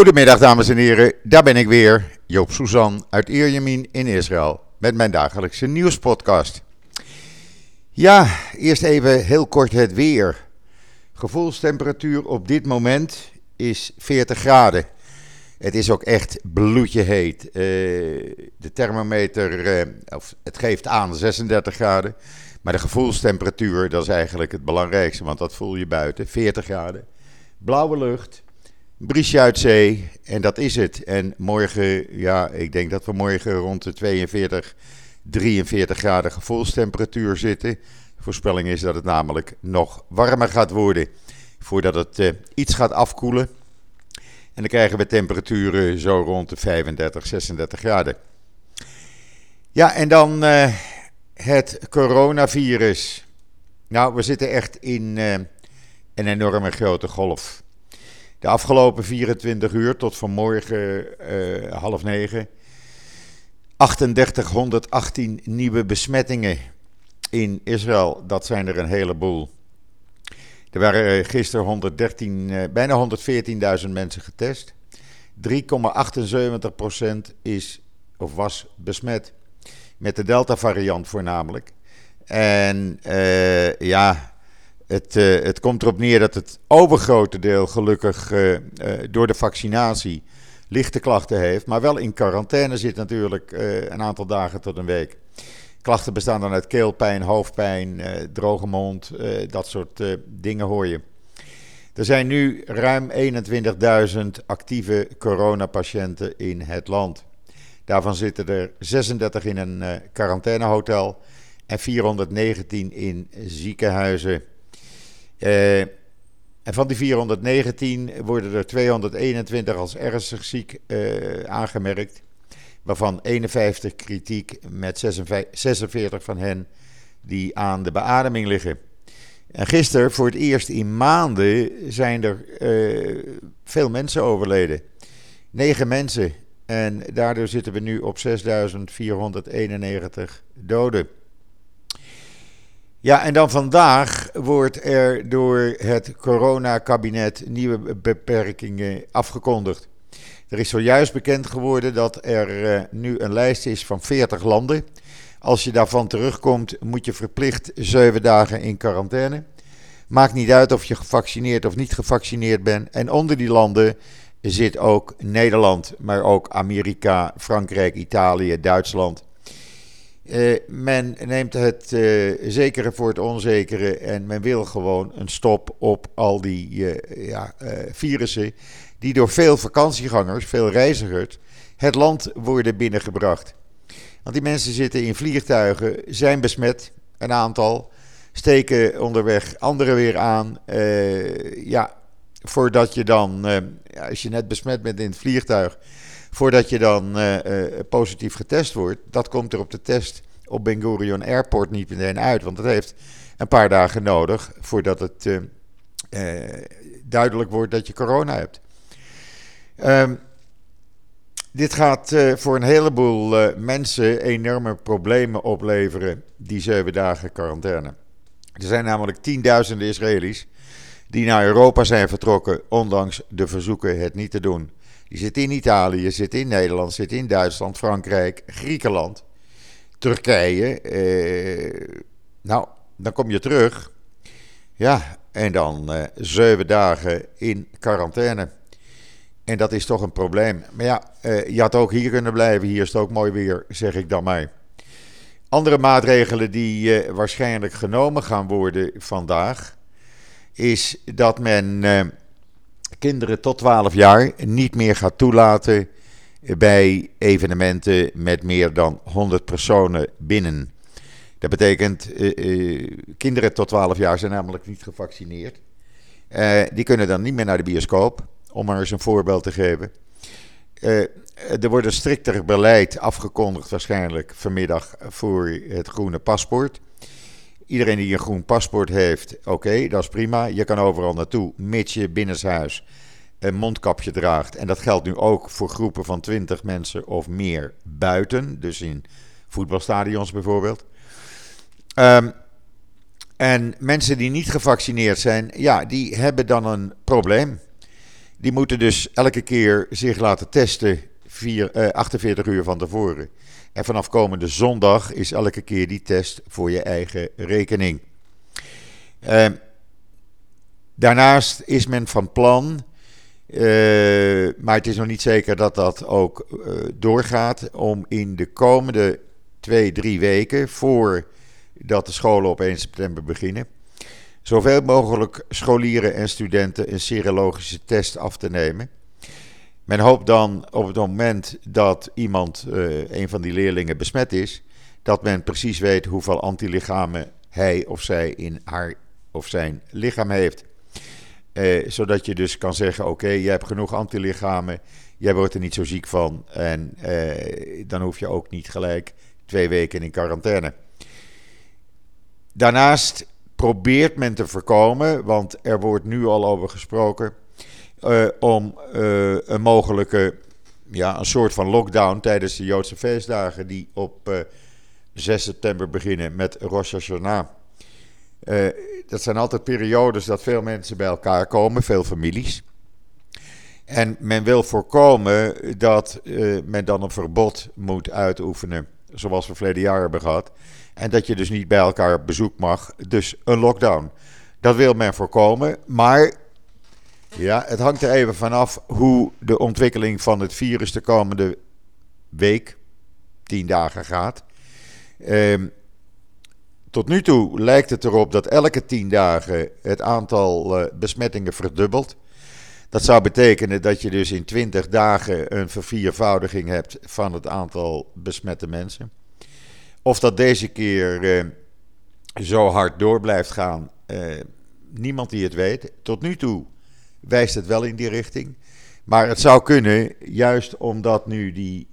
Goedemiddag dames en heren, daar ben ik weer, Joop Suzan uit Ierjemien in Israël met mijn dagelijkse nieuwspodcast. Ja, eerst even heel kort het weer. Gevoelstemperatuur op dit moment is 40 graden. Het is ook echt bloedje heet. Uh, de thermometer, uh, of het geeft aan 36 graden. Maar de gevoelstemperatuur, dat is eigenlijk het belangrijkste, want dat voel je buiten. 40 graden. Blauwe lucht, briesje uit zee en dat is het. En morgen, ja, ik denk dat we morgen rond de 42, 43 graden gevoelstemperatuur zitten. Voorspelling is dat het namelijk nog warmer gaat worden voordat het uh, iets gaat afkoelen. En dan krijgen we temperaturen zo rond de 35, 36 graden. Ja, en dan uh, het coronavirus. Nou, we zitten echt in uh, een enorme grote golf. De afgelopen 24 uur tot vanmorgen uh, half negen. 3818 nieuwe besmettingen in Israëel. Dat zijn er een heleboel. Er waren gisteren 113, uh, bijna 114.000 mensen getest. 3,78% is of was besmet. Met de Delta-variant voornamelijk. En ja, het, uh, het komt erop neer dat het overgrote deel gelukkig uh, door de vaccinatie lichte klachten heeft. Maar wel in quarantaine zit natuurlijk een aantal dagen tot een week. Klachten bestaan dan uit keelpijn, hoofdpijn, droge mond, dat soort dingen hoor je. Er zijn nu ruim 21.000 actieve coronapatiënten in het land. Daarvan zitten er 36 in een quarantainehotel en 419 in ziekenhuizen. Uh, en van die 419 worden er 221 als ernstig ziek uh, aangemerkt, waarvan 51 kritiek met 46 van hen die aan de beademing liggen. En gisteren, voor het eerst in maanden, zijn er uh, veel mensen overleden. 9 mensen. En daardoor zitten we nu op 6491 doden. Ja, en dan vandaag wordt er door het coronakabinet nieuwe beperkingen afgekondigd. Er is zojuist bekend geworden dat er uh, nu een lijst is van 40 landen. Als je daarvan terugkomt, moet je verplicht 7 dagen in quarantaine. Maakt niet uit of je gevaccineerd of niet gevaccineerd bent. En onder die landen zit ook Nederland, maar ook Amerika, Frankrijk, Italië, Duitsland. Uh, men neemt het uh, zekere voor het onzekere en men wil gewoon een stop op al die uh, ja, virussen die door veel vakantiegangers, veel reizigers, het land worden binnengebracht. Want die mensen zitten in vliegtuigen, zijn besmet, een aantal, steken onderweg anderen weer aan. ja, voordat je dan, als je net besmet bent in het vliegtuig, voordat je dan uh, uh, positief getest wordt. Dat komt er op de test op Ben Gurion Airport niet meteen uit. Want het heeft een paar dagen nodig voordat het uh, duidelijk wordt dat je corona hebt. Um, dit gaat voor een heleboel mensen enorme problemen opleveren, die zeven dagen quarantaine. Er zijn namelijk tienduizenden Israëli's die naar Europa zijn vertrokken, ondanks de verzoeken het niet te doen. Die zitten in Italië, zitten in Nederland, zitten in Duitsland, Frankrijk, Griekenland, Turkije. Eh, nou, dan kom je terug. Ja, en dan uh, zeven dagen in quarantaine. En dat is toch een probleem. Maar ja, uh, je had ook hier kunnen blijven. Hier is het ook mooi weer, zeg ik dan maar. Andere maatregelen die uh, waarschijnlijk genomen gaan worden vandaag, is dat men kinderen tot 12 jaar niet meer gaat toelaten bij evenementen met meer dan 100 personen binnen. Dat betekent, uh, uh, kinderen tot 12 jaar zijn namelijk niet gevaccineerd. Uh, die kunnen dan niet meer naar de bioscoop, om maar eens een voorbeeld te geven. er wordt een strikter beleid afgekondigd waarschijnlijk vanmiddag voor het groene paspoort. Iedereen die een groen paspoort heeft, oké, dat is prima. Je kan overal naartoe, mits je binnenshuis een mondkapje draagt. En dat geldt nu ook voor groepen van 20 mensen of meer buiten. Dus in voetbalstadions bijvoorbeeld. Um, en mensen die niet gevaccineerd zijn, ja, die hebben dan een probleem. Die moeten dus elke keer zich laten testen vier, 48 uur van tevoren. En vanaf komende zondag is elke keer die test voor je eigen rekening. daarnaast is men van plan uh, maar het is nog niet zeker dat dat ook uh, doorgaat om in de komende twee, drie weken, voordat de scholen op 1 september beginnen, zoveel mogelijk scholieren en studenten een serologische test af te nemen. Men hoopt dan op het moment dat iemand, uh, een van die leerlingen, besmet is, dat men precies weet hoeveel antilichamen hij of zij in haar of zijn lichaam heeft. Eh, zodat je dus kan zeggen: oké, je hebt genoeg antilichamen, jij wordt er niet zo ziek van. En eh, dan hoef je ook niet gelijk twee weken in quarantaine. Daarnaast probeert men te voorkomen, want er wordt nu al over gesproken, uh, om uh, een mogelijke, ja, een soort van lockdown tijdens de Joodse feestdagen die op uh, 6 september beginnen met Rosh Hashanah. Dat zijn altijd periodes dat veel mensen bij elkaar komen, veel families. En men wil voorkomen dat men dan een verbod moet uitoefenen, zoals we verleden jaar hebben gehad. En dat je dus niet bij elkaar bezoek mag, dus een lockdown. Dat wil men voorkomen, maar ja, het hangt er even vanaf hoe de ontwikkeling van het virus de komende week, tien dagen gaat. Uh, tot nu toe lijkt het erop dat elke tien dagen het aantal uh, besmettingen verdubbelt. Dat zou betekenen dat je dus in 20 dagen een verviervoudiging hebt van het aantal besmette mensen. Of dat deze keer uh, zo hard door blijft gaan, uh, niemand die het weet. Tot nu toe wijst het wel in die richting. Maar het zou kunnen, juist omdat nu die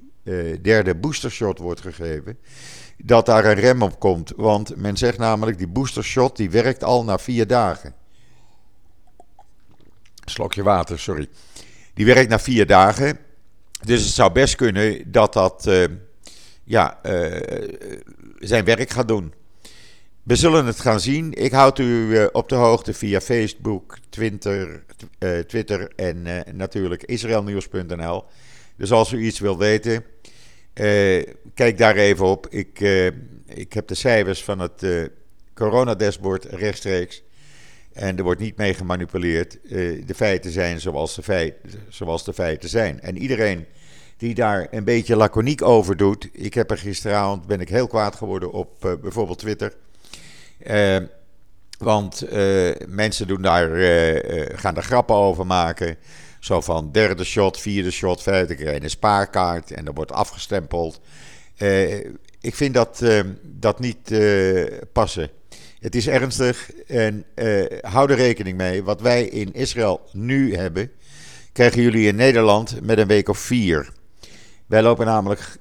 derde boostershot wordt gegeven dat daar een rem op komt. Want men zegt namelijk, die boostershot die werkt al na vier dagen. Slokje water, sorry. Die werkt na vier dagen. Dus het zou best kunnen dat dat uh, ja, uh, zijn werk gaat doen. We zullen het gaan zien. Ik houd u uh, op de hoogte via Facebook, Twitter, Twitter en natuurlijk israelnieuws.nl. Dus als u iets wilt weten, kijk daar even op. Ik, ik heb de cijfers van het coronadashboard rechtstreeks. En er wordt niet mee gemanipuleerd. de feiten zijn zoals de, feit, zoals de feiten zijn. En iedereen die daar een beetje laconiek over doet. Ik heb er gisteravond ben ik heel kwaad geworden op bijvoorbeeld Twitter. Want mensen doen daar, gaan er grappen over maken. Zo van derde shot, vierde shot, vijfde keer een spaarkaart en dat wordt afgestempeld. Ik vind dat, dat niet passen. Het is ernstig en hou er rekening mee. Wat wij in Israël nu hebben, krijgen jullie in Nederland met een week of vier. Wij lopen namelijk,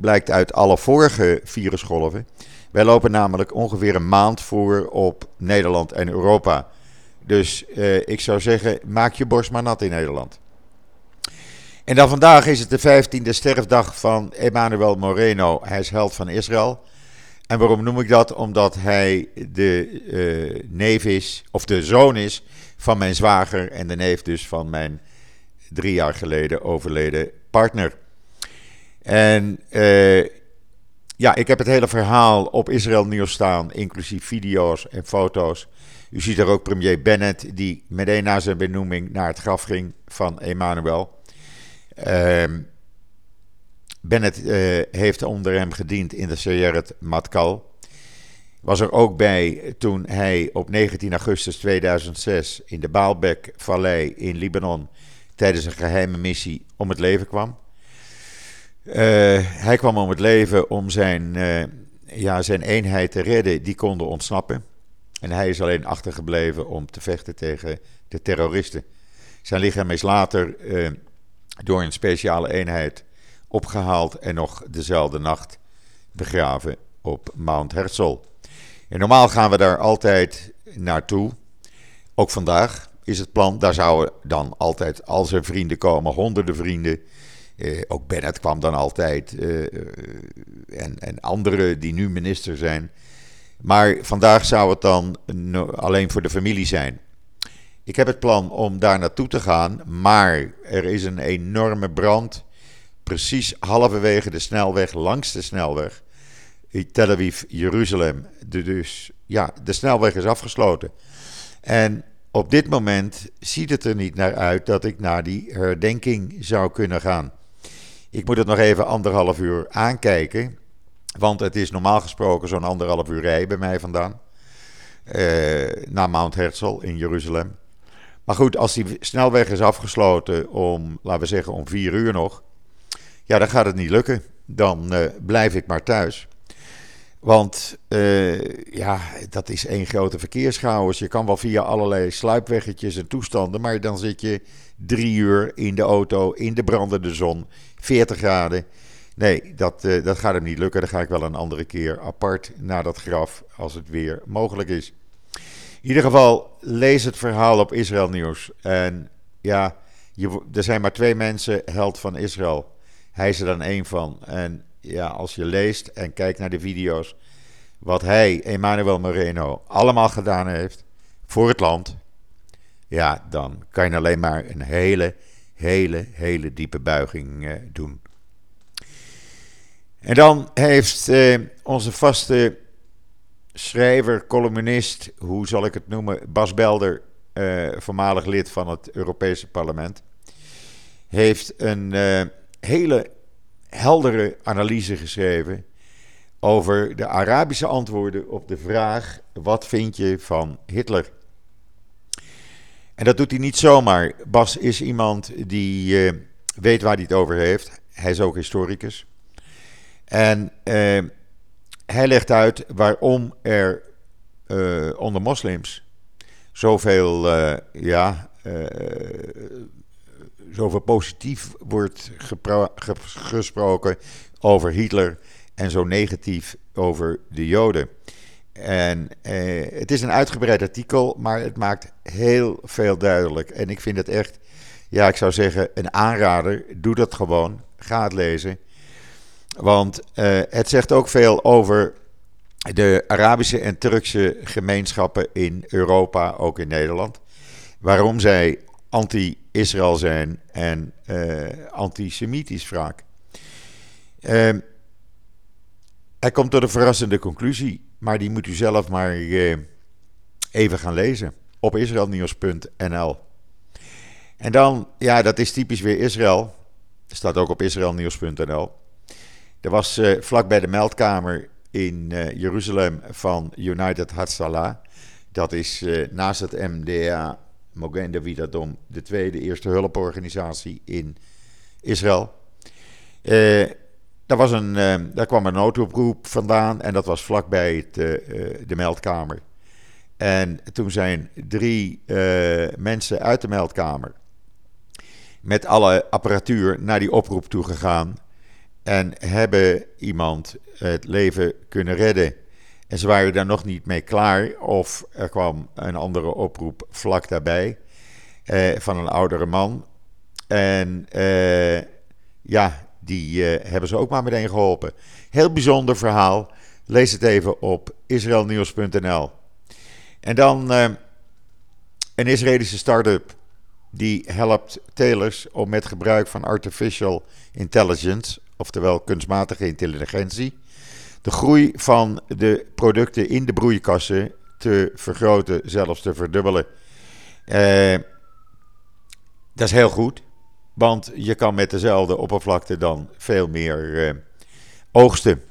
blijkt uit alle vorige virusgolven, wij lopen namelijk ongeveer een maand voor op Nederland en Europa. Dus uh, ik zou zeggen, maak je borst maar nat in Nederland. En dan vandaag is het de 15e sterfdag van Emmanuel Moreno. Hij is held van Israël. En waarom noem ik dat? Omdat hij de uh, neef is, of de zoon is van mijn zwager en de neef dus van mijn drie jaar geleden overleden partner. En uh, ja, ik heb het hele verhaal op Israël Nieuws staan, inclusief video's en foto's. U ziet er ook premier Bennett, die meteen na zijn benoeming naar het graf ging van Emmanuel. Uh, Bennett uh, heeft onder hem gediend in de Seyeret Matkal. Was er ook bij toen hij op 19 augustus 2006 in de Baalbek-vallei in Libanon tijdens een geheime missie om het leven kwam. Uh, hij kwam om het leven om zijn, uh, ja, zijn eenheid te redden. Die konden ontsnappen. En hij is alleen achtergebleven om te vechten tegen de terroristen. Zijn lichaam is later uh, door een speciale eenheid opgehaald en nog dezelfde nacht begraven op Mount Herzl. En normaal gaan we daar altijd naartoe. Ook vandaag is het plan. Daar zouden dan altijd al zijn vrienden komen, honderden vrienden. Uh, ook Bennett kwam dan altijd. Uh, en, en anderen die nu minister zijn. Maar vandaag zou het dan alleen voor de familie zijn. Ik heb het plan om daar naartoe te gaan, maar er is een enorme brand. Precies halverwege de snelweg, langs de snelweg. Tel Aviv, Jeruzalem. Dus ja, de snelweg is afgesloten. En op dit moment ziet het er niet naar uit dat ik naar die herdenking zou kunnen gaan. Ik moet het nog even anderhalf uur aankijken. Want het is normaal gesproken zo'n anderhalf uur rij bij mij vandaan. Uh, naar Mount Herzl in Jeruzalem. Maar goed, als die snelweg is afgesloten om, laten we zeggen, om vier uur nog. Ja, dan gaat het niet lukken. Dan uh, blijf ik maar thuis. Want uh, ja, dat is één grote verkeerschaos. Je kan wel via allerlei sluipweggetjes en toestanden, maar dan zit je drie uur in de auto, in de brandende zon, 40 graden. Nee, dat, uh, dat gaat hem niet lukken. Dan ga ik wel een andere keer apart naar dat graf, als het weer mogelijk is. In ieder geval, lees het verhaal op Israël Nieuws. En ja, er zijn maar twee mensen held van Israël. Hij is er dan één van. En ja, als je leest en kijkt naar de video's, wat hij, Emmanuel Moreno, allemaal gedaan heeft voor het land, ja, dan kan je alleen maar een hele, hele, hele diepe buiging eh, doen. En dan heeft eh, onze vaste schrijver, columnist, hoe zal ik het noemen, Bas Belder, eh, voormalig lid van het Europese parlement, heeft een hele heldere analyse geschreven over de Arabische antwoorden op de vraag: wat vind je van Hitler? En dat doet hij niet zomaar. Bas is iemand die uh, weet waar hij het over heeft. Hij is ook historicus. En uh, hij legt uit waarom er uh, onder moslims zoveel, ja, zoveel positief wordt gesproken over Hitler en zo negatief over de Joden. En eh, het is een uitgebreid artikel, maar het maakt heel veel duidelijk. En ik vind het echt, ja, ik zou zeggen, een aanrader. Doe dat gewoon. Ga het lezen. Want eh, het zegt ook veel over de Arabische en Turkse gemeenschappen in Europa, ook in Nederland. Waarom zij anti-Israël zijn en uh, antisemitisch vaak. Uh, hij komt tot een verrassende conclusie, maar die moet u zelf maar uh, even gaan lezen op israelnieuws.nl. En dan, ja, dat is typisch weer Israël. Staat ook op israelnieuws.nl. Er was uh, vlak bij de meldkamer in Jeruzalem van United Hatzalah. Dat is naast het MDA Mogen David de tweede eerste hulporganisatie in Israël. Uh, daar, was een, uh, daar kwam een noodroep vandaan en dat was vlakbij het, uh, de meldkamer. En toen zijn drie mensen uit de meldkamer met alle apparatuur naar die oproep toe gegaan en hebben iemand het leven kunnen redden. En ze waren daar nog niet mee klaar. Of er kwam een andere oproep vlak daarbij. Eh, van een oudere man. En eh, ja, die eh, hebben ze ook maar meteen geholpen. Heel bijzonder verhaal. Lees het even op israelnieuws.nl. En dan een Israëlische start-up. Die helpt telers om met gebruik van artificial intelligence, oftewel kunstmatige intelligentie, de groei van de producten in de broeikassen te vergroten, zelfs te verdubbelen. Uh, dat is heel goed, want je kan met dezelfde oppervlakte dan veel meer uh, oogsten.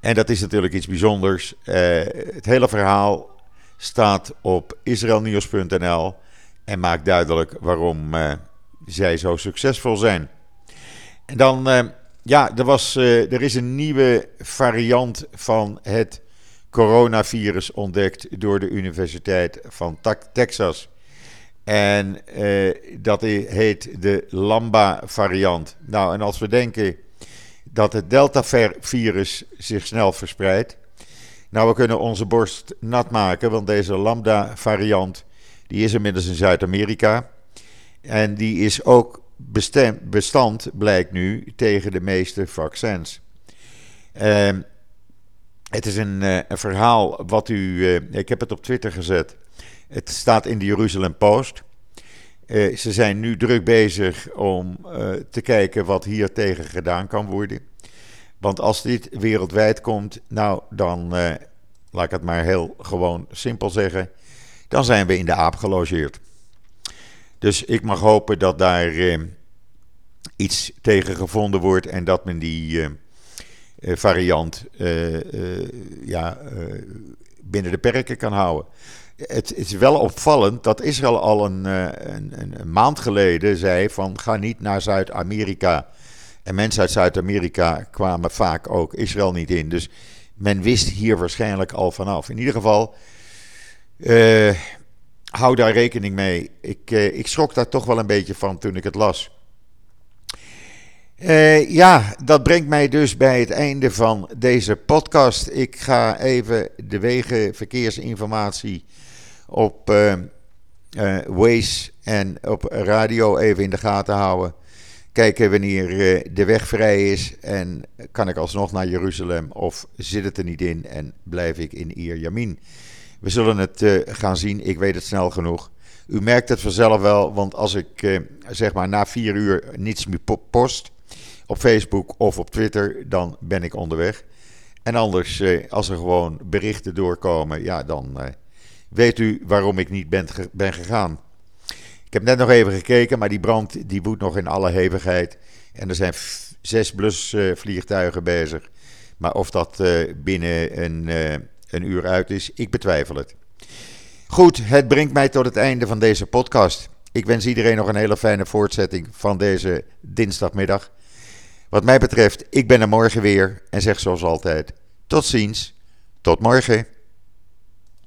En dat is natuurlijk iets bijzonders. Uh, het hele verhaal staat op israelnieuws.nl en maakt duidelijk waarom zij zo succesvol zijn. En dan ja, er, was, uh, er is een nieuwe variant van het coronavirus ontdekt door de Universiteit van Texas. En uh, dat heet de Lambda-variant. Nou, en als we denken dat het Delta-virus zich snel verspreidt. Nou, we kunnen onze borst nat maken, want deze Lambda-variant die is inmiddels in Zuid-Amerika. En die is ook bestand blijkt nu tegen de meeste vaccins. Uh, het is een, uh, een, verhaal wat u. Uh, ik heb het op Twitter gezet. Het staat in de Jeruzalem Post. Uh, ze zijn nu druk bezig om te kijken wat hier tegen gedaan kan worden. Want als dit wereldwijd komt, nou dan, laat ik het maar heel gewoon simpel zeggen, dan zijn we in de aap gelogeerd. Dus ik mag hopen dat daar iets tegen gevonden wordt en dat men die variant ja, binnen de perken kan houden het is wel opvallend dat Israël al een, eh, een, een maand geleden zei van ga niet naar Zuid-Amerika. En mensen uit Zuid-Amerika kwamen vaak ook Israël niet in. Dus men wist hier waarschijnlijk al vanaf. In ieder geval, hou daar rekening mee. Ik, uh, ik schrok daar toch wel een beetje van toen ik het las. Uh, ja, dat brengt mij dus bij het einde van deze podcast. Ik ga even de wegen verkeersinformatie op uh, Waze en op radio even in de gaten houden. Kijken wanneer de weg vrij is en kan ik alsnog naar Jeruzalem of zit het er niet in en blijf ik in Ir Yamin. We zullen het gaan zien, ik weet het snel genoeg. U merkt het vanzelf wel, want als ik zeg maar na vier uur niets meer post op Facebook of op Twitter, dan ben ik onderweg. En anders, als er gewoon berichten doorkomen, ja, dan weet u waarom ik niet ben, ben gegaan. Ik heb net nog even gekeken, maar die brand die woedt nog in alle hevigheid. En er zijn zes blusvliegtuigen bezig. Maar of dat binnen een, een uur uit is, ik betwijfel het. Goed, het brengt mij tot het einde van deze podcast. Ik wens iedereen nog een hele fijne voortzetting van deze dinsdagmiddag. Wat mij betreft, ik ben er morgen weer en zeg zoals altijd: tot ziens, tot morgen.